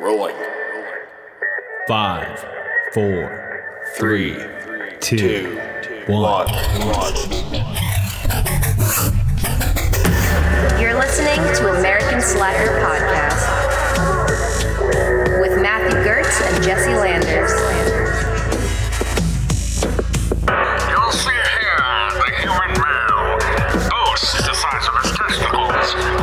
Rolling. Five, four, three, two, Two. one. One. You're listening to American Slacker Podcast with Matthew Gertz and Jesse Landers. You'll see here the human male boasts the size of his testicles.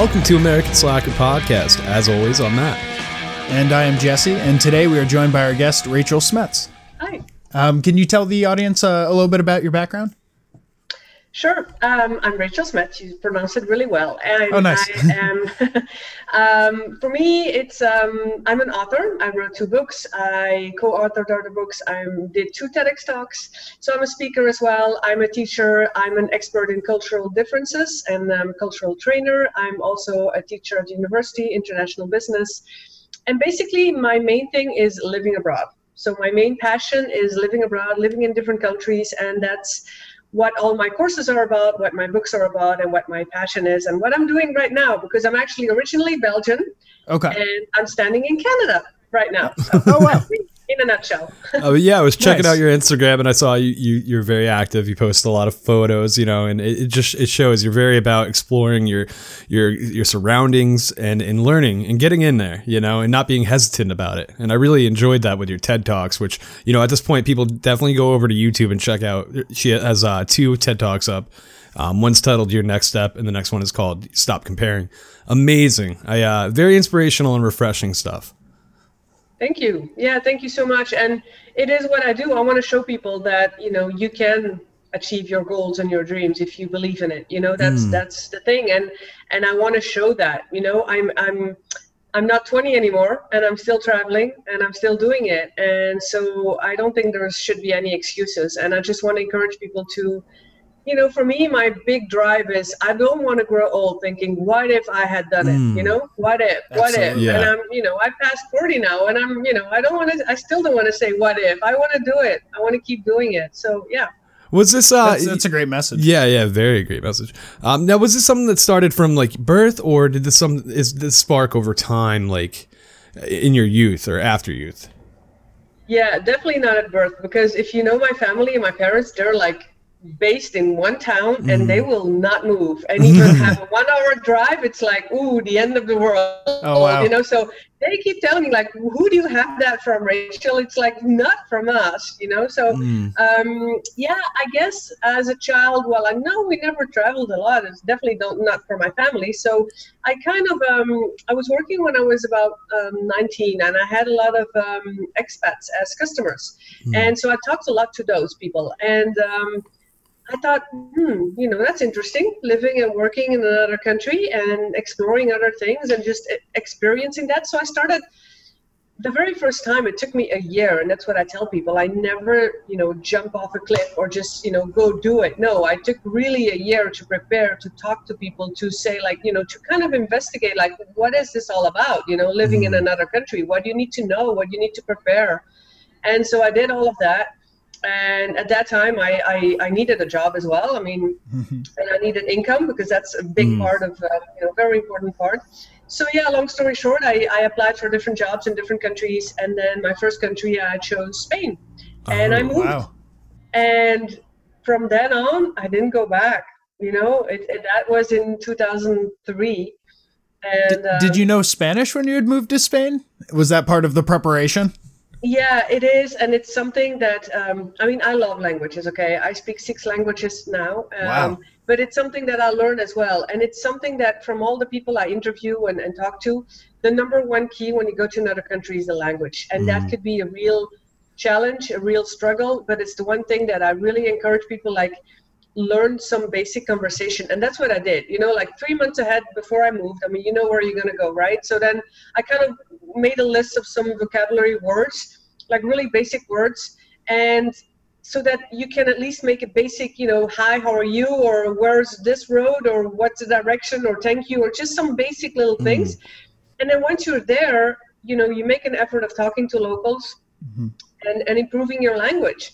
Welcome to American Slacker Podcast. As always, I'm Matt. And I am Jesse, and today we are joined by our guest, Rachel Smets. Hi. Um, can you tell the audience uh, a little bit about your background? Sure. Um, I'm Rachel Smets. You pronounced it really well. And Oh, nice. I am, um, for me, it's um, I'm an author. I wrote two books. I co-authored other books. I did two TEDx talks. So I'm a speaker as well. I'm a teacher. I'm an expert in cultural differences and I'm a cultural trainer. I'm also a teacher at university, international business. And basically, my main thing is living abroad. So my main passion is living abroad, living in different countries, and that's what all my courses are about, what my books are about, and what my passion is, and what I'm doing right now. Because I'm actually originally Belgian, Okay. and I'm standing in Canada right now. So Oh, wow. In a nutshell. Oh yeah, I was checking Nice. out your Instagram and I saw you, you. You're very active. You post a lot of photos, you know, and it, it just it shows you're very about exploring your your your surroundings and and learning and getting in there, you know, and not being hesitant about it. And I really enjoyed that with your TED talks, which you know at this point people definitely go over to YouTube and check out. She has uh, two TED talks up. Um, one's titled "Your Next Step" and the next one is called "Stop Comparing." Amazing, I uh, very inspirational and refreshing stuff. Thank you. Yeah, thank you so much. And it is what I do. I want to show people that you know you can achieve your goals and your dreams if you believe in it. You know, that's mm. that's the thing. And and I want to show that. You know, I'm I'm I'm not 20 anymore, and I'm still traveling, and I'm still doing it. And so I don't think there should be any excuses. And I just want to encourage people to you know, for me, my big drive is I don't want to grow old thinking, what if I had done it? You know, what if, what if? Absolutely. And I'm, you know, I passed 40 now and I'm, you know, I don't want to, I still don't want to say what if. I want to do it. I want to keep doing it. So, yeah. Was this uh? That's, that's a great message. Yeah, yeah, very great message. Um, now, was this something that started from like birth, or did this some is this spark over time, like in your youth or after youth? Yeah, definitely not at birth because if you know my family and my parents, they're like based in one town and they will not move. And even have a one hour drive it's like ooh the end of the world Oh, wow. you know? So they keep telling me like who do you have that from rachel? It's like not from us you know? So um yeah i guess as a child well i know we never traveled a lot. It's definitely don't, not for my family. So i kind of um i was working when i was about um, 19 and i had a lot of um, expats as customers. And so i talked a lot to those people. And um I thought, hmm, you know, that's interesting. Living and working in another country and exploring other things and just experiencing that. So I started the very first time. It took me a year, and that's what I tell people. I never, you know, jump off a cliff or just, you know, go do it. No, I took really a year to prepare, to talk to people, to say, like, you know, to kind of investigate, like, what is this all about? You know, living in another country. What do you need to know? What do you need to prepare? And so I did all of that and at that time I, I, I needed a job as well. I mean and i needed income because that's a big part of uh, you know very important part. So yeah long story short I, I applied for different jobs in different countries. And then my first country i chose spain. And i moved. Wow. and from then on i didn't go back. You know it, it, that was in 2003 and uh, Did you know Spanish when you had moved to Spain? Was that part of the preparation? Yeah, it is, and it's something that um, I mean. I love languages. Okay, I speak six languages now. Um, Wow. But it's something that I learned as well, and it's something that from all the people I interview and, and talk to, the number one key when you go to another country is the language, and that could be a real challenge, a real struggle. But it's the one thing that I really encourage people. Like, learn some basic conversation and that's what i did you know like three months ahead before i moved i mean you know where you're going to go right? So then i kind of made a list of some vocabulary words like really basic words and so that you can at least make a basic you know hi how are you or where's this road or what's the direction or thank you or just some basic little mm. things. And then once you're there you know you make an effort of talking to locals mm-hmm. and, and improving your language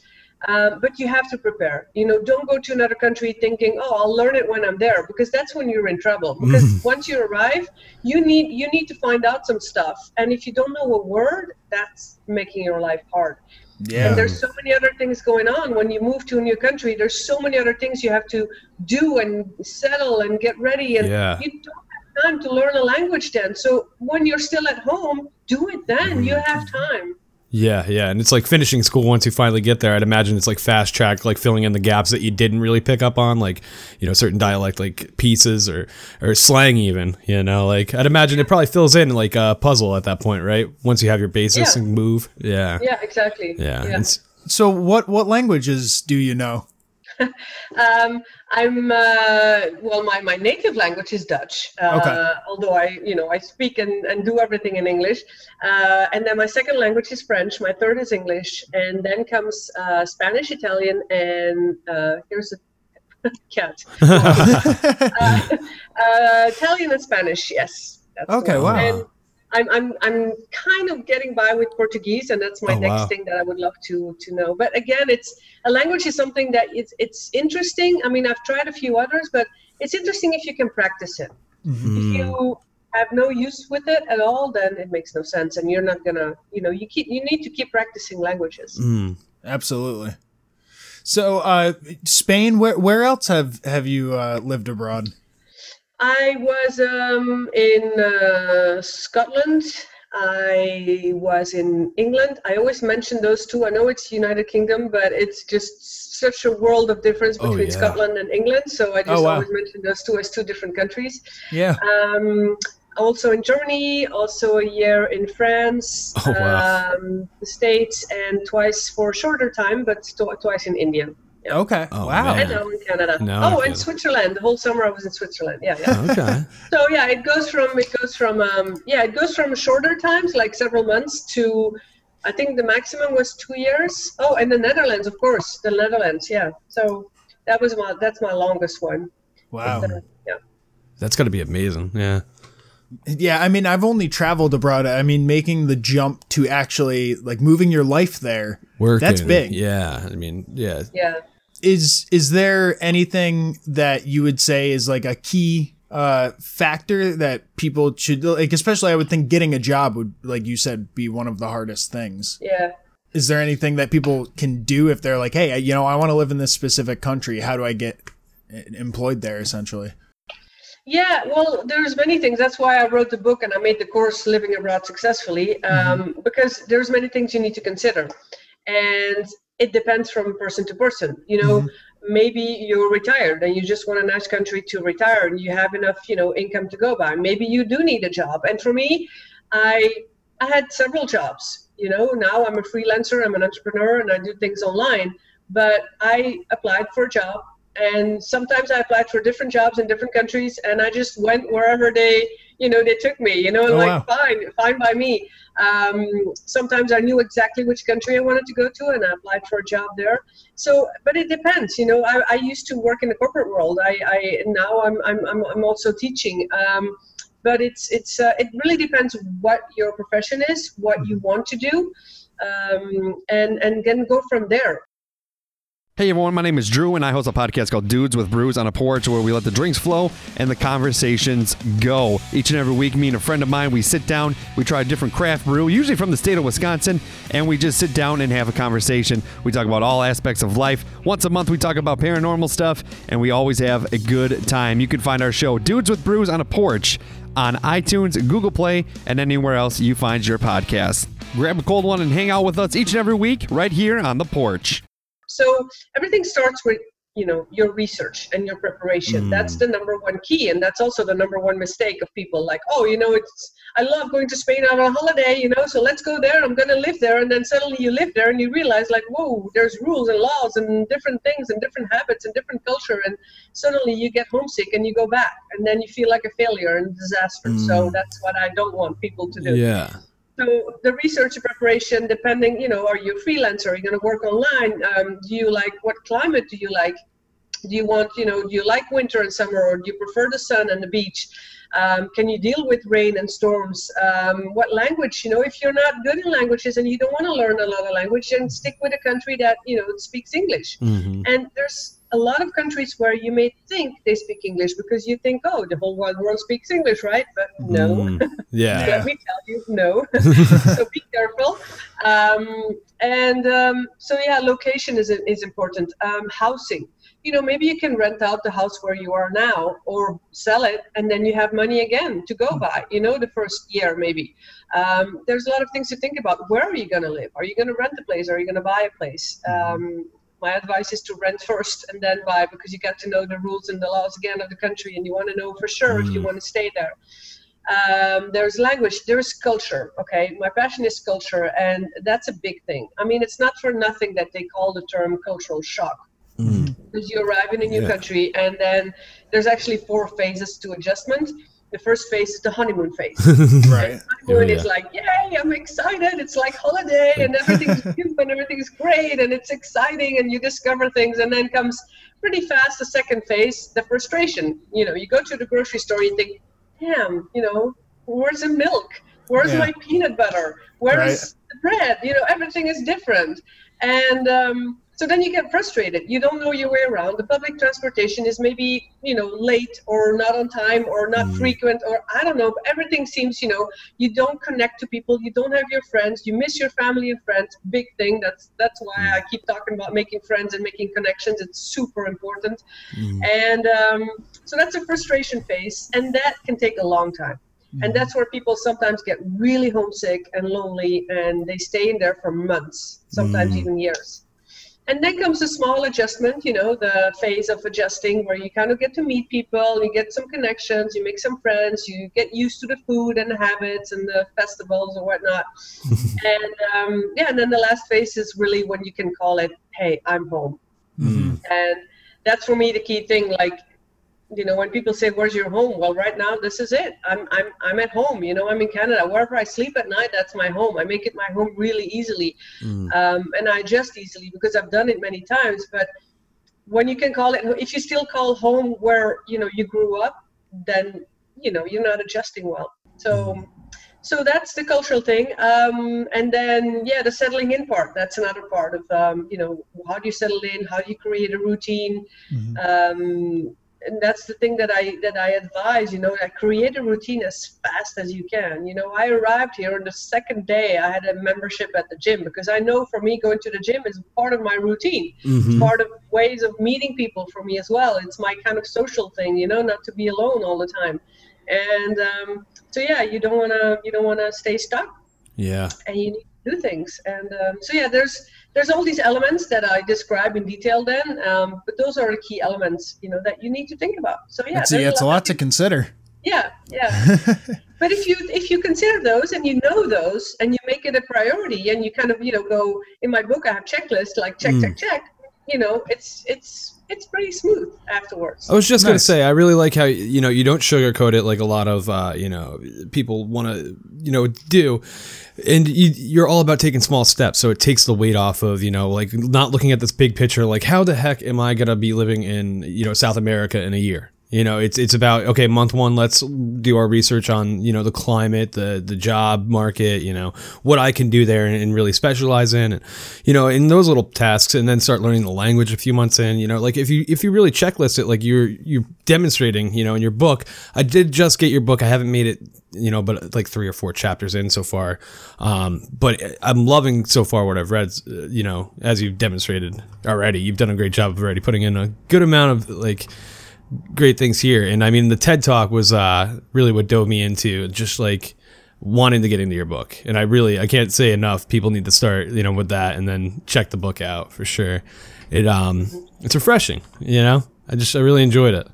um, but you have to prepare. You know don't go to another country thinking oh i'll learn it when i'm there because that's when you're in trouble. Because once you arrive you need you need to find out some stuff. And if you don't know a word that's making your life hard. Yeah. and there's so many other things going on. When you move to a new country there's so many other things you have to do and settle and get ready. And Yeah. you don't have time to learn a language then. So when you're still at home do it then. You have time Yeah, yeah, and it's like finishing school once you finally get there. I'd imagine it's like fast track, like filling in the gaps that you didn't really pick up on, like you know certain dialect, like pieces or or slang, even. You know, like I'd imagine it probably fills in like a puzzle at that point, right? Once you have your basis Yeah. and move. Yeah, yeah exactly yeah. yeah. So what what languages do you know? Um, I'm uh, well. My, my native language is Dutch. Uh, Okay. Although I, you know, I speak and, and do everything in English. Uh, and then my second language is French. My third is English, and then comes uh, Spanish, Italian, and uh, here's a cat. uh, Italian and Spanish. Yes. That's Okay, wow. And I'm, I'm, I'm kind of getting by with Portuguese, and that's my Oh, next wow. thing that I would love to to know. But again, it's a language is something that it's it's interesting. I mean, I've tried a few others, but it's interesting if you can practice it. Mm-hmm. If you have no use with it at all, then it makes no sense, and you're not gonna, you know, you keep you need to keep practicing languages. mm. Absolutely. So uh, Spain, where where else have have you uh, lived abroad? I was um, in uh, Scotland. I was in England. I always mention those two. I know it's United Kingdom, but it's just such a world of difference Oh, between yeah. Scotland and England. So I just Oh, wow. always mention those two as two different countries. Yeah. Um, also in Germany, also a year in France, Oh, wow. um, the States, and twice for a shorter time, but tw- twice in India. Yeah. Okay. Oh, wow. man. And now in Canada. Now in oh, Canada. and Switzerland. The whole summer I was in Switzerland. Yeah, yeah. Okay. So yeah, it goes from it goes from um, yeah, it goes from shorter times like several months to I think the maximum was two years. Oh, and the Netherlands, of course, the Netherlands. Yeah. So that was my that's my longest one. Wow. Uh, yeah. That's got to be amazing. Yeah. Yeah, I mean, I've only traveled abroad. I mean, making the jump to actually like moving your life there. Working. That's big. Yeah. I mean, yeah. Yeah. Is is there anything that you would say is like a key uh factor that people should like especially I would think getting a job would like you said be one of the hardest things. Yeah. Is there anything that people can do if they're like, "Hey, you know, I want to live in this specific country. How do I get employed there essentially?" Yeah, well, there's many things. That's why I wrote the book and I made the course "Living Abroad Successfully" um, because there's many things you need to consider, and it depends from person to person. You know, mm-hmm. maybe you're retired and you just want a nice country to retire, and you have enough, you know, income to go by. Maybe you do need a job, and for me, I I had several jobs. You know, now I'm a freelancer, I'm an entrepreneur, and I do things online. But I applied for a job and sometimes I applied for different jobs in different countries, and I just went wherever they, you know, they took me. You know, Oh, like wow. fine, fine by me. Um, sometimes I knew exactly which country I wanted to go to, and I applied for a job there. So, but it depends. You know, I, I used to work in the corporate world. I, I now I'm I'm I'm, I'm also teaching. Um, but it's it's uh, it really depends what your profession is, what you want to do, um, and and then go from there. Hey everyone, my name is Drew, and I host a podcast called Dudes with Brews on a Porch where we let the drinks flow and the conversations go. Each and every week, me and a friend of mine, we sit down, we try a different craft brew, usually from the state of Wisconsin, and we just sit down and have a conversation. We talk about all aspects of life. Once a month, we talk about paranormal stuff, and we always have a good time. You can find our show, Dudes with Brews on a Porch, on iTunes, Google Play, and anywhere else you find your podcast. Grab a cold one and hang out with us each and every week right here on the porch. So everything starts with you know your research and your preparation. Hmm. That's the number one key and that's also the number one mistake of people like oh you know it's i love going to spain on a holiday you know so let's go there i'm going to live there and then suddenly you live there and you realize like whoa there's rules and laws and different things and different habits and different culture and suddenly you get homesick and you go back and then you feel like a failure and disaster. So hmm. that's what i don't want people to do. Yeah. So the research preparation, depending, you know, are you a freelancer? Are you going to work online? Um, do you like what climate do you like? Do you want, you know, do you like winter and summer, or do you prefer the sun and the beach? Um, can you deal with rain and storms? Um, what language? You know, if you're not good in languages and you don't want to learn another language, then stick with a country that you know speaks English. And there's a lot of countries where you may think they speak English because you think, oh, the whole wide world speaks English, right? But no. Yeah. Let me tell you, no. so be careful. Um, and um, so yeah, location is is important. Um, housing. You know, maybe you can rent out the house where you are now, or sell it, and then you have money again to go by. You know, the first year maybe. Um, there's a lot of things to think about. Where are you going to live? Are you going to rent a place? Are you going to buy a place? Um, my advice is to rent first and then buy because you get to know the rules and the laws again of the country, and you want to know for sure if you want to stay there um, there's language there's culture okay my passion is culture and that's a big thing i mean it's not for nothing that they call the term cultural shock because you arrive in a new Yeah. country and then there's actually four phases to adjustment. The first phase is the honeymoon phase. Right. honeymoon Oh, is yeah. like yay i'm excited. It's like holiday and everything's new and everything's great and it's exciting and you discover things and then comes pretty fast the second phase the frustration. You know you go to the grocery store you think damn you know where's the milk? Where's Yeah. my peanut butter? Where's the bread? You know everything is different. And um, so then you get frustrated. You don't know your way around. The public transportation is maybe you know late or not on time or not mm. frequent or i don't know. But everything seems you know you don't connect to people. You don't have your friends. You miss your family and friends. Big thing. That's that's why mm. i keep talking about making friends and making connections. It's super important. Mm. And um, so that's a frustration phase and that can take a long time. And that's where people sometimes get really homesick and lonely and they stay in there for months sometimes even years and then comes a small adjustment you know the phase of adjusting where you kind of get to meet people you get some connections you make some friends you get used to the food and the habits and the festivals and whatnot. And um, yeah and then the last phase is really when you can call it hey i'm home. And that's for me the key thing like you know when people say where's your home? Well right now this is it. I'm i'm i'm at home you know i'm in canada. Wherever i sleep at night that's my home. I make it my home really easily. Um, and i adjust easily because i've done it many times but when you can call it if you still call home where you know you grew up then you know you're not adjusting well. So so that's the cultural thing. Um, and then yeah the settling in part that's another part of um, you know how do you settle in? How do you create a routine? Um, and that's the thing that I that I advise. You know, I create a routine as fast as you can. You know, I arrived here on the second day. I had a membership at the gym because I know for me going to the gym is part of my routine. It's part of ways of meeting people for me as well. It's my kind of social thing. You know, not to be alone all the time. And um, so yeah, you don't wanna you don't wanna stay stuck Yeah. and you need to do things. And um, so yeah, there's there's all these elements that I describe in detail then, um, but those are the key elements, you know, that you need to think about. So yeah, It's, there's it's a lot to consider. yeah, yeah. but if you if you consider those and you know those and you make it a priority and you kind of you know go in my book I have checklists like check check check. You know, it's it's it's pretty smooth afterwards. I was just gonna say, I really like how you know you don't sugarcoat it like a lot of uh, you know people want to you know do, and you, you're all about taking small steps. So it takes the weight off of you know like not looking at this big picture. Like how the heck am I gonna be living in you know South America in a year? You know, it's it's about okay, month one, let's do our research on you know the climate, the the job market, you know what I can do there and, and really specialize in, and you know in those little tasks, and then start learning the language a few months in. You know, like if you if you really checklist it, like you're you're demonstrating, you know, in your book. I did just get your book. I haven't made it, you know, but like three or four chapters in so far. Um, but I'm loving so far what I've read. You know, as you've demonstrated already, you've done a great job of already putting in a good amount of like great things here. And I mean, the TED Talk was uh, really what dove me into just like wanting to get into your book. And I really I can't say enough. People need to start you know with that and then check the book out for sure. It um it's refreshing. You know, I just I really enjoyed it.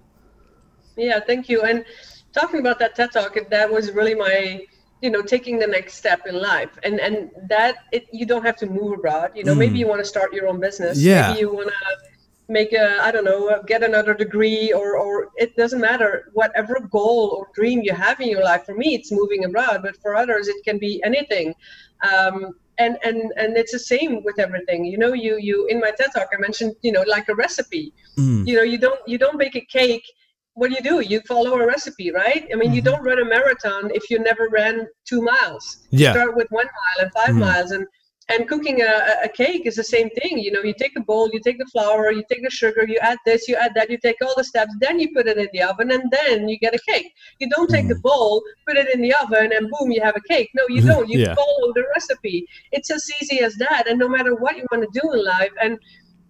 Yeah, thank you. And talking about that TED talk, that was really my, you know, taking the next step in life. And and that it you don't have to move abroad. You know, maybe you want to start your own business. Yeah. Maybe you want to make a I don't know get another degree or or it doesn't matter whatever goal or dream you have in your life. For me, it's moving abroad, but for others, it can be anything. Um, and and and it's the same with everything. You know, you you in my TED talk I mentioned you know like a recipe. Mm. You know, you don't you don't bake a cake what do you do? You follow a recipe, right? I mean, you mm-hmm. don't run a marathon if you never ran two miles. You start with one mile and 5 mm-hmm. miles, and and cooking a, a- cake is the same thing. You know, you take a bowl, you take the flour, you take the sugar, you add this, you add that, you take all the steps, then you put it in the oven, and then you get a cake. You don't take the bowl, put it in the oven, and boom, you have a cake. No, you don't. You Yeah. follow the recipe. It's as easy as that. And no matter what you want to do in life, and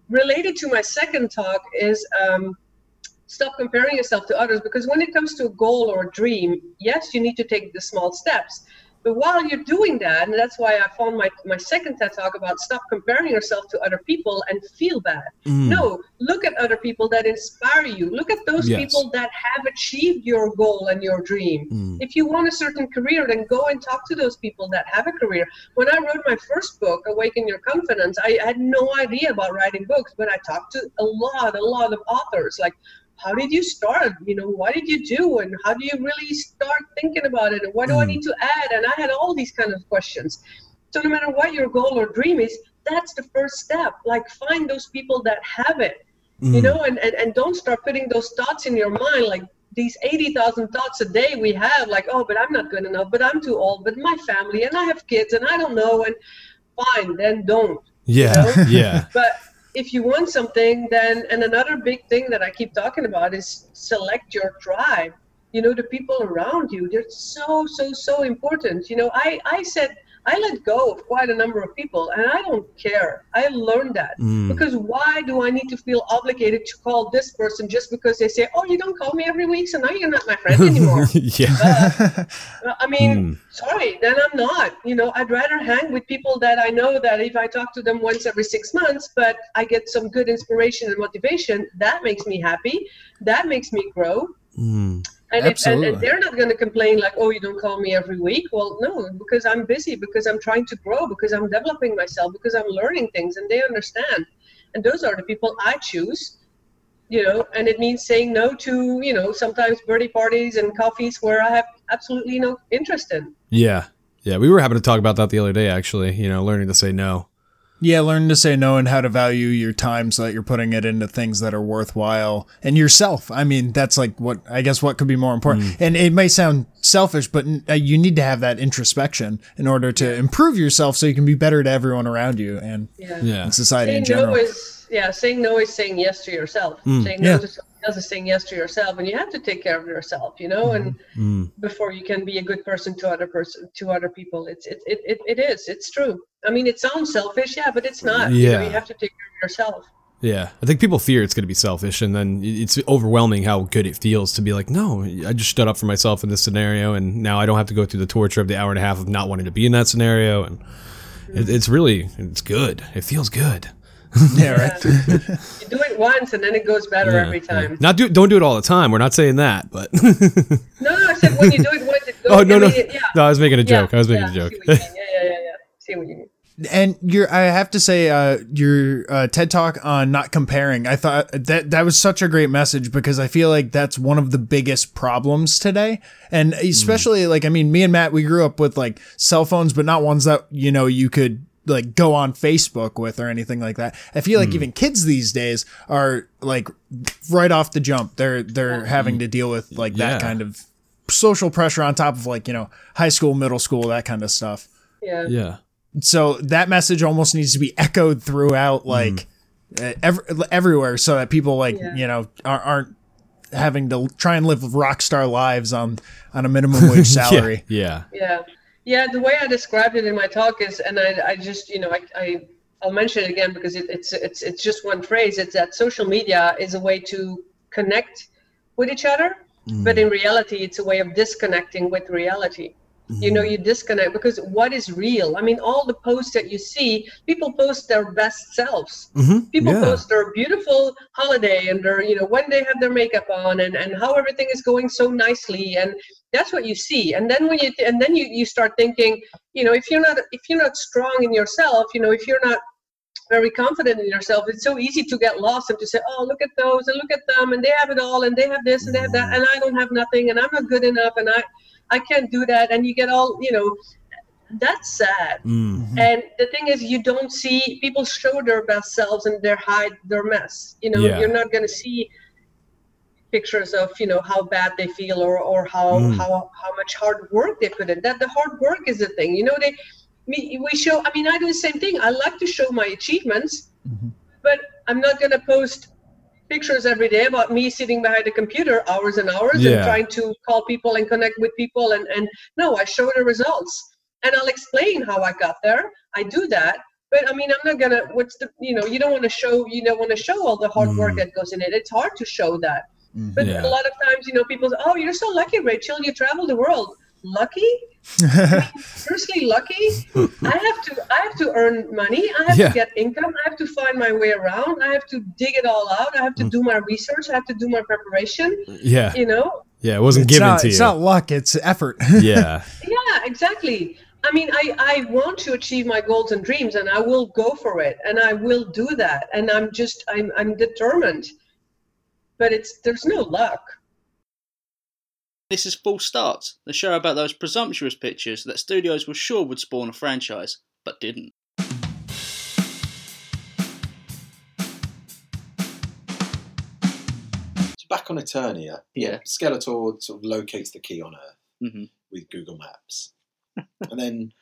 related to my second talk is. Um, stop comparing yourself to others because when it comes to a goal or a dream yes you need to take the small steps but while you're doing that and that's why i found my, my second ted talk about stop comparing yourself to other people and feel bad. Mm. No look at other people that inspire you. Look at those Yes. people that have achieved your goal and your dream. Mm. If you want a certain career then go and talk to those people that have a career. When i wrote my first book awaken your confidence i had no idea about writing books but i talked to a lot a lot of authors like how did you start? You know what did you do? And how do you really start thinking about it? And what do i hmm. need to add? And i had all these kind of questions. So no matter what your goal or dream is that's the first step. Like find those people that have it you hmm. know and, and and don't start putting those thoughts in your mind like these 80,000 thoughts a day we have like oh but i'm not good enough but i'm too old but my family and i have kids and i don't know and fine then don't Yeah. yeah. but if you want something, then and another big thing that I keep talking about is select your tribe. You know, the people around you. They're so so so important. You know, I I said I let go of quite a number of people, and I don't care. I learned that because why do I need to feel obligated to call this person just because they say, "Oh, you don't call me every week, so now you're not my friend anymore." yeah. Uh, I mean, sorry, then I'm not. You know, I'd rather hang with people that I know that if I talk to them once every six months, but I get some good inspiration and motivation, that makes me happy. That makes me grow. And, if, and, and they're not going to complain like, oh, you don't call me every week. Well, no, because I'm busy, because I'm trying to grow, because I'm developing myself, because I'm learning things, and they understand. And those are the people I choose you know, and it means saying no to, you know, sometimes birthday parties and coffees where I have absolutely no interest in. Yeah. Yeah. We were having to talk about that the other day, actually, you know, learning to say no. Yeah, learn to say no and how to value your time so that you're putting it into things that are worthwhile and yourself. I mean, that's like what I guess what could be more important. Mm. And it may sound selfish, but uh, you need to have that introspection in order to improve yourself so you can be better to everyone around you and Yeah. Yeah. in society Saying in general. no is yeah, saying no is saying yes to yourself. Mm. Saying no to something else is saying yes to yourself, and you have to take care of yourself, you know, and mm-hmm. mm. before you can be a good person to other person to other people. It's it, it, it, it is. It's true. I mean, it sounds selfish, yeah, but it's not. You know, Yeah. you have to take care of yourself. Yeah, I think people fear it's going to be selfish, and then it's overwhelming how good it feels to be like, no, I just stood up for myself in this scenario, and now I don't have to go through the torture of the hour and a half of not wanting to be in that scenario, and it, mm-hmm. it's really, it's good. It feels good. yeah, right. You do it once, and then it goes better every Yeah. time. Not do, don't do it all the time. We're not saying that, but No, I said when you do it once, it goes. oh no, I no, mean, yeah. no, I was making a joke. Yeah, I was making yeah, a joke. See what you mean. Yeah, yeah, yeah, yeah. See what you mean. And your I have to say uh, your uh, TED talk on not comparing. I thought that that was such a great message because I feel like that's one of the biggest problems today, and especially like I mean, me and Matt we grew up with like cell phones, but not ones that you know you could like go on Facebook with or anything like that. I feel like even kids these days are like right off the jump. They're they're having to deal with like Yeah. that kind of social pressure on top of like you know high school, middle school, that kind of stuff Yeah. Yeah, so that message almost needs to be echoed throughout like uh, ev- everywhere so that people like Yeah. you know are, aren't having to try and live rock star lives on on a minimum wage salary yeah, Yeah, yeah. The way I described it in my talk is, and I, I just, you know, I, I, I'll mention it again because it, it's, it's, it's just one phrase. It's that social media is a way to connect with each other, but in reality, it's a way of disconnecting with reality. You know you disconnect because what is real? I mean all the posts that you see people post their best selves. Mhm. people Yeah. post their beautiful holiday and their you know when they have their makeup on and and how everything is going so nicely. And that's what you see. And then when you and then you you start thinking you know if you're not if you're not strong in yourself you know if you're not very confident in yourself it's so easy to get lost and to say oh look at those and look at them and they have it all and they have this and they have that and i don't have nothing and i'm not good enough and i i can't do that. And you get all you know that's sad. Mm. and the thing is you don't see people show their best selves and they hide their mess. You know Yeah. you're not going to see pictures of you know how bad they feel or or how Mm. how how much hard work they put in. That the hard work is the thing. You know they me we show i mean i do the same thing. I like to show my achievements but i'm not going to post pictures every day about me sitting behind a computer hours and hours Yeah. and trying to call people and connect with people and and no i show the results. And i'll explain how i got there. I do that but i mean i'm not gonna what's the you know you don't want to show you don't want to show all the hard work Mm. that goes in it. It's hard to show that. But Yeah. a lot of times you know people say oh you're so lucky rachel. You travel the world. Lucky seriously lucky i have to i have to earn money i have Yeah. to get income i have to find my way around i have to dig it all out i have Mm. to do my research i have to do my preparation Yeah. you know Yeah. It wasn't It's given not, to you. it's not luck, it's effort. yeah. yeah exactly i mean i i want to achieve my goals and dreams and i will go for it and i will do that and i'm just i'm i'm determined but it's there's no luck This is Full Starts, the show about those presumptuous pictures that studios were sure would spawn a franchise, but didn't. So back on Eternia, Yeah. Skeletor sort of locates the key on Earth Mhm. with Google Maps, and then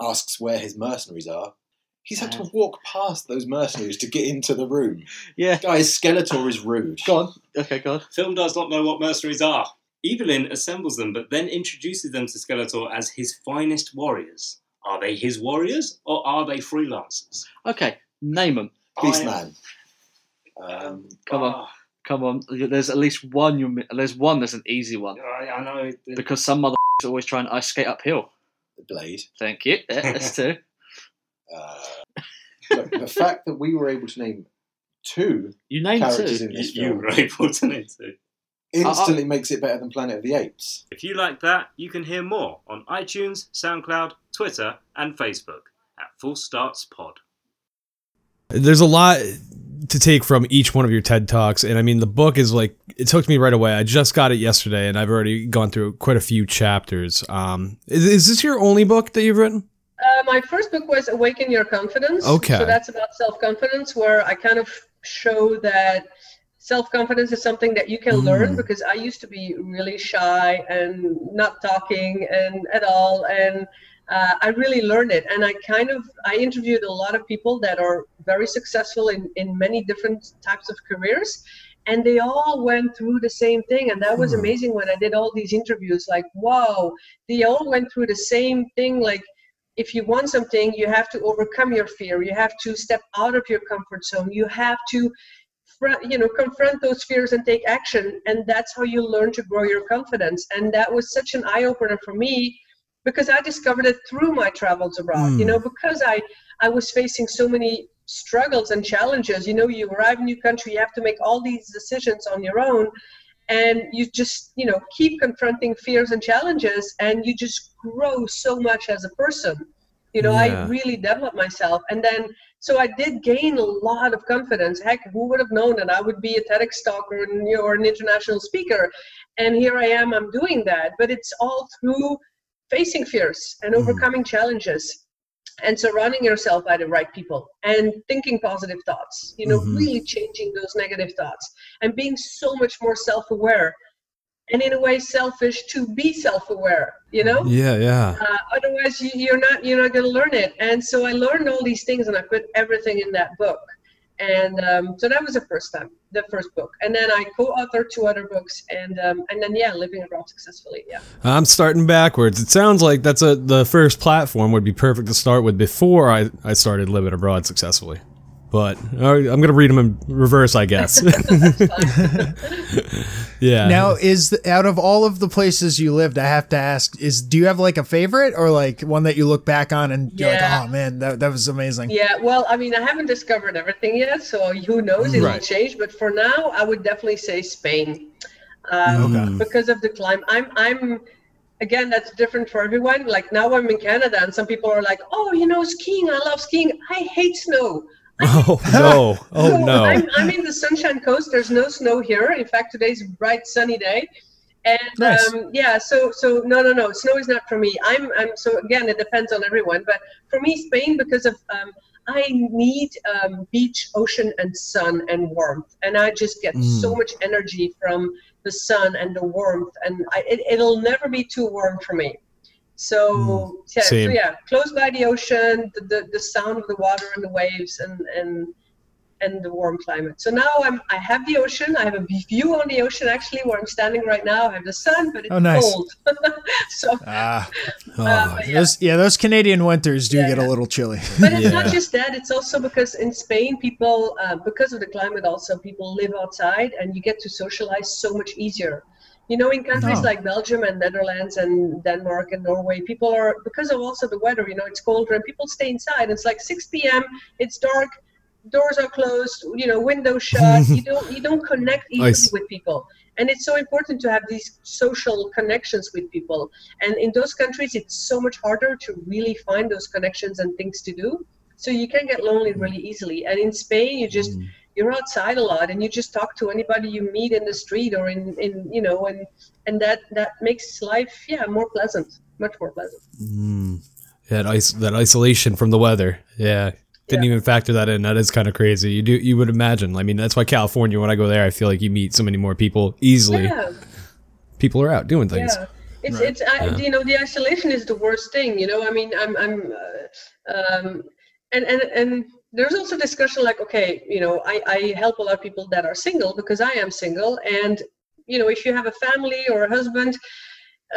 asks where his mercenaries are. He's had to walk past those mercenaries to get into the room. Yeah. Guys, Skeletor is rude. Go on. Okay, go on. Film does not know what mercenaries are. Evil-Lyn assembles them, but then introduces them to Skeletor as his finest warriors. Are they his warriors or are they freelancers? Okay, name them. Beastman. Um, Come on. Come on. There's at least one. You. There's one. That's an easy one I, I know. it- because some mother are always trying to ice skate uphill. Blade. Thank you. Yeah, that's two. Uh, look, the fact that we were able to name two You named characters two. in this you, you were able to name two. Instantly makes it better than Planet of the Apes. If you like that, you can hear more on iTunes, SoundCloud, Twitter, and Facebook at Full Starts Pod. There's a lot to take from each one of your TED Talks. And I mean, the book is like, it took me right away. I just got it yesterday and I've already gone through quite a few chapters. Um, is, is this your only book that you've written? Uh, my first book was Awaken Your Confidence. Okay. So that's about self confidence, where I kind of show that self confidence is something that you can learn Mm. because I used to be really shy and not talking and at all. And uh, I really learned it. And I kind of I interviewed a lot of people that are very successful in, in many different types of careers. And they all went through the same thing. And that was Hmm. amazing when I did all these interviews. Like, wow, they all went through the same thing. Like, if you want something, you have to overcome your fear. You have to step out of your comfort zone. You have to, you know, confront those fears and take action. And that's how you learn to grow your confidence. And that was such an eye opener for me because I discovered it through my travels abroad. You hmm. know, because I I was facing so many struggles and challenges. You know, you arrive in a new country, you have to make all these decisions on your own and you just you know keep confronting fears and challenges and you just grow so much as a person you know Yeah. i really developed myself and then so i did gain a lot of confidence. Heck who would have known that i would be a tedx talker and, you know, or an international speaker? And here i am i'm doing that. But it's all through facing fears and overcoming challenges and surrounding yourself by the right people and thinking positive thoughts you know Mhm. really changing those negative thoughts and being so much more self-aware and in a way selfish to be self-aware you know Yeah, yeah. uh, otherwise you, you're not you're not going to learn it and so i learned all these things and i put everything in that book and um, so that was the first time the first book and then i co-authored two other books and um, and then yeah living abroad successfully yeah I'm starting backwards. It sounds like that's a the first platform would be perfect to start with before I, I started living abroad successfully. But I'm gonna read them in reverse, I guess. yeah. Now, is out of all of the places you lived, I have to ask: is do you have like a favorite or like one that you look back on and you're like, oh man, that, that was amazing? Yeah, well, I mean, I haven't discovered everything yet, so who knows? It'll Right. change. But for now, I would definitely say Spain, um, Okay. because of the climate. I'm, I'm, again, that's different for everyone. Like now, I'm in Canada, and some people are like, "Oh, you know, skiing. I love skiing. I hate snow." Oh no! Oh no! I'm, I'm in the Sunshine Coast. There's no snow here. In fact, today's a bright sunny day. And Nice. um, yeah, so so no no no, snow is not for me. I'm I'm so again it depends on everyone, but for me Spain because of um, I need um, beach, ocean, and sun and warmth, and I just get so much energy from the sun and the warmth, and I, it, it'll never be too warm for me. So yeah, so yeah, close by the ocean, the, the, the sound of the water and the waves, and and and the warm climate. So now I'm I have the ocean. I have a view on the ocean actually where I'm standing right now. I have the sun, but it's Oh, nice. cold. so Ah, Oh, um, yeah. those, yeah, those Canadian winters do Yeah, get a little chilly. But it's not just that. It's also because in Spain, people, uh, because of the climate, also people live outside, and you get to socialize so much easier. You know, in countries Oh. like Belgium and Netherlands and Denmark and Norway, people are because of also the weather. You know, it's colder, and people stay inside. It's like 6 p.m. It's dark, doors are closed. You know, windows shut. you don't you don't connect easily Nice. with people. And it's so important to have these social connections with people. And in those countries, it's so much harder to really find those connections and things to do. So you can get lonely really easily. And in Spain, you just mm. You're outside a lot and you just talk to anybody you meet in the street or in, in you know and and that that makes life yeah more pleasant, much more pleasant. that ice, that isolation from the weather. Yeah. Didn't Yeah. even factor that in. That is kind of crazy. You do, you would imagine. I mean, that's why California. When I go there, I feel like you meet so many more people easily. Yeah. People are out doing things. Yeah, it's it's I, you know the isolation is the worst thing. You know, I mean, I'm I'm, uh, um, and and and there's also discussion like, okay, you know, I I help a lot of people that are single because I am single, and you know, if you have a family or a husband.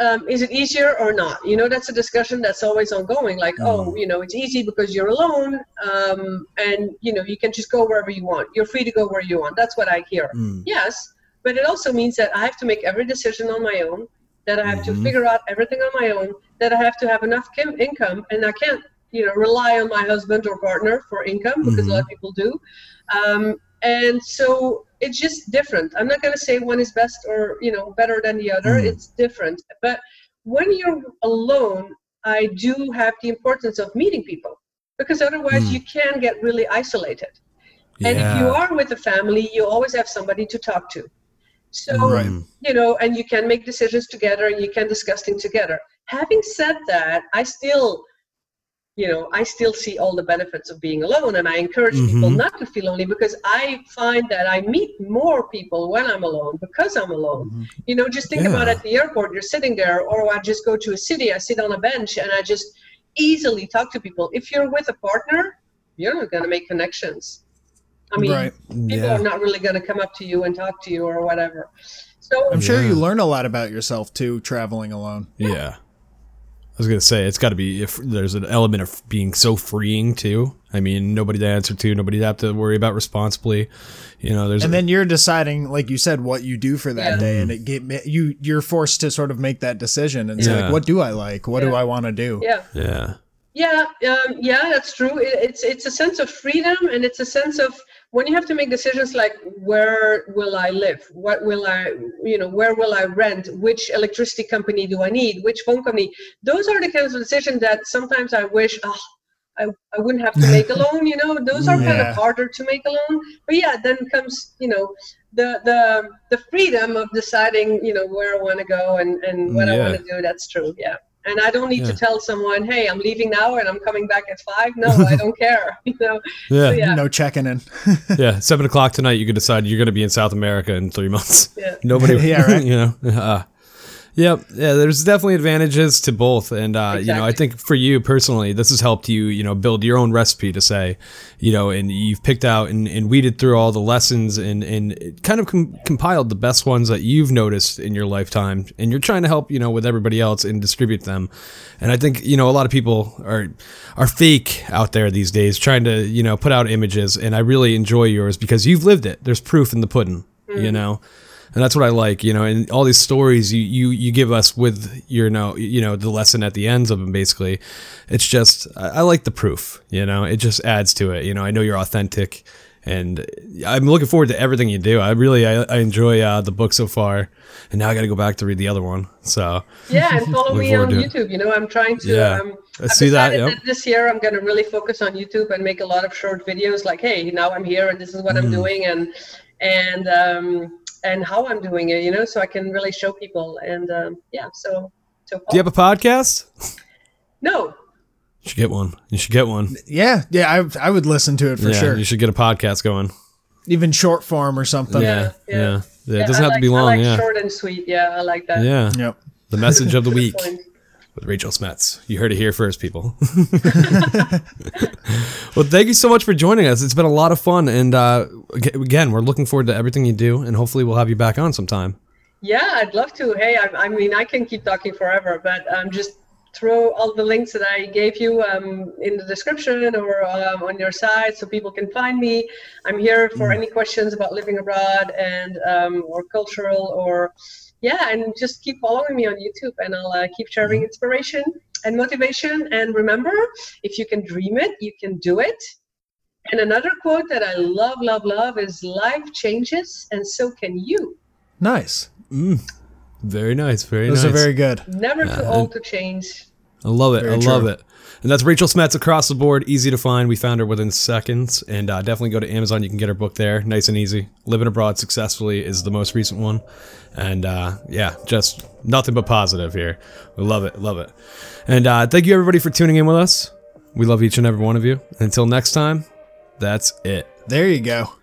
Um, is it easier or not? You know, that's a discussion that's always ongoing. Like, oh, you know, it's easy because you're alone, um, and you know, you can just go wherever you want. You're free to go where you want. That's what I hear. Yes, but it also means that I have to make every decision on my own. That I have to figure out everything on my own. That I have to have enough income, and I can't, you know, rely on my husband or partner for income because a lot of mm-hmm. people do. Um, and so it's just different. I'm not going to say one is best or you know better than the other. Mm. It's different. But when you're alone, I do have the importance of meeting people because otherwise mm. you can get really isolated. And if you are with a family, you always have somebody to talk to. So, Right. you know, and you can make decisions together and you can discuss things together. Having said that, I still, you know, I still see all the benefits of being alone and I encourage people mm-hmm. not to feel lonely because I find that I meet more people when I'm alone because I'm alone. Mm-hmm. You know, just think about at the airport, you're sitting there, or I just go to a city, I sit on a bench and I just easily talk to people. If you're with a partner, you're not going to make connections. I mean, Right. people Yeah. are not really going to come up to you and talk to you or whatever. So I'm sure you learn a lot about yourself too, traveling alone. Yeah. I was gonna say it's got to be if there's an element of being so freeing too. I mean, nobody to answer to, nobody to have to worry about responsibly. You know, there's And then you're deciding, like you said, what you do for that Yeah. day, and it get you you're forced to sort of make that decision and say, Yeah. like, what do I like? What do I want to do? yeah, yeah, yeah, um, yeah, that's true. It, it's it's a sense of freedom, and it's a sense of when you have to make decisions like where will I live, what will I, you know, where will I rent, which electricity company do I need, which phone company. Those are the kinds of decisions that sometimes I wish. Oh, I, I wouldn't have to make alone, you know. Those are kind of harder to make alone. But yeah, then comes, you know, the the the freedom of deciding, you know, where I want to go and and what I want to do. That's true. Yeah. And I don't need Yeah. to tell someone, "Hey, I'm leaving now and I'm coming back at five. No, I don't care. You know. yeah, So, yeah. No checking in. yeah. Seven o'clock tonight, you can decide you're gonna be in South America in three months. Yeah. Nobody, Yeah, right. You know, uh, Yep. Yeah, there's definitely advantages to both. And, uh, you know, I think for you personally, this has helped you, you know, build your own recipe to say, you know, and you've picked out and, and weeded through all the lessons and, and kind of com- compiled the best ones that you've noticed in your lifetime. And you're trying to help, you know, with everybody else and distribute them. And I think, you know, a lot of people are, are fake out there these days trying to, you know, put out images. And I really enjoy yours because you've lived it. There's proof in the pudding, you know? And that's what I like, you know, and all these stories you, you, you give us with your, know, you know, the lesson at the ends of them, basically. It's just, I, I like the proof, you know, it just adds to it. You know, I know you're authentic and I'm looking forward to everything you do. I really, I, I enjoy uh, the book so far and now I got to go back to read the other one. So Yeah, and follow me on to it. YouTube. You know, I'm trying to. Yeah, Um, I see that, yep. this year I'm going to really focus on YouTube and make a lot of short videos. Like, hey, now I'm here and this is what I'm Mm. doing, and and um, and how I'm doing it. You know, so I can really show people. And um, yeah, so so. do you have a podcast? no, You should get one. You should get one. Yeah, yeah, I, I would listen to it for yeah, sure. you should get a podcast going. Even short form or something. Yeah, yeah, yeah. Yeah, it doesn't I have like, to be long. I like yeah, short and sweet. Yeah, I like that. yeah. Yep. The message of the week. With Rachel Smets. You heard it here first, people. well, thank you so much for joining us. It's been a lot of fun, and uh, again, we're looking forward to everything you do, and hopefully, we'll have you back on sometime. Yeah, I'd love to. Hey, I, I mean, I can keep talking forever, but um, just throw all the links that I gave you um, in the description or um, on your site so people can find me. I'm here for any questions about living abroad and um, or cultural or yeah, and just keep following me on YouTube, and I'll uh, keep sharing inspiration and motivation. And remember, if you can dream it, you can do it. And another quote that I love, love, love is life changes, and so can you. Nice. Very nice. Very Those nice. are very good. Never too old to change. I love it. Very I love it. And that's Rachel Smets across the board. Easy to find. We found her within seconds. And uh, definitely go to Amazon. You can get her book there. Nice and easy. Living Abroad Successfully is the most recent one. And uh, yeah, just nothing but positive here. We love it. Love it. And uh, thank you, everybody, for tuning in with us. We love each and every one of you. Until next time, that's it. There you go.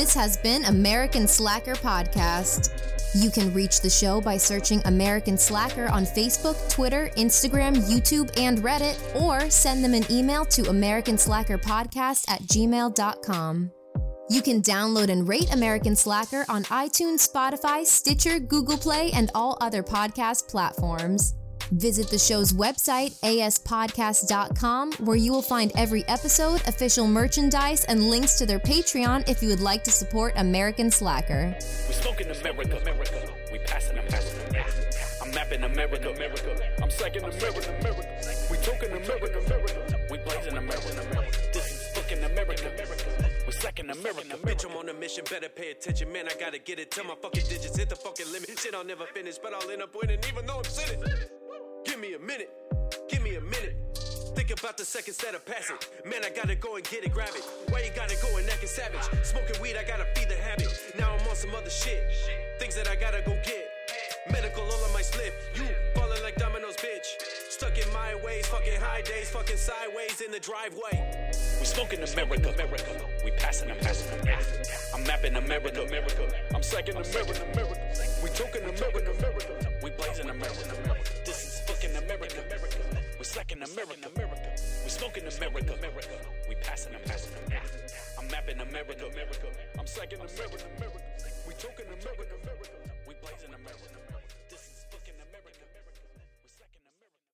This has been American Slacker Podcast. You can reach the show by searching American Slacker on Facebook, Twitter, Instagram, YouTube, and Reddit, or send them an email to AmericanSlackerPodcast at gmail.com. You can download and rate American Slacker on iTunes, Spotify, Stitcher, Google Play, and all other podcast platforms. Visit the show's website, aspodcast.com, where you will find every episode, official merchandise, and links to their Patreon if you would like to support American Slacker. We smoking America, America. We passing America. I'm mapping America, America. I'm second America, America. We talking America, America. We blazing America, America. This is fucking America, America. We're second America, Bitch, I'm on a mission, better pay attention, man. I gotta get it till my fucking digits hit the fucking limit. Shit, I'll never finish, but I'll end up winning, even though I'm sitting. Give me a minute, give me a minute. Think about the seconds that are passing. Man, I gotta go and get it, grab it. Why you gotta go and acting savage? Smoking weed, I gotta feed the habit. Now I'm on some other shit. Things that I gotta go get. Medical all on my slip. You falling like dominoes, bitch. Stuck in my ways, fucking high days, fucking sideways in the driveway. We smoking America, America. We passing America. I'm mapping America, America. I'm second America, America. We talking America, America. We blazing America, America. Second America, America. We smoking America, America. We passing America. I'm mapping America, America. I'm second America. We talking America. America.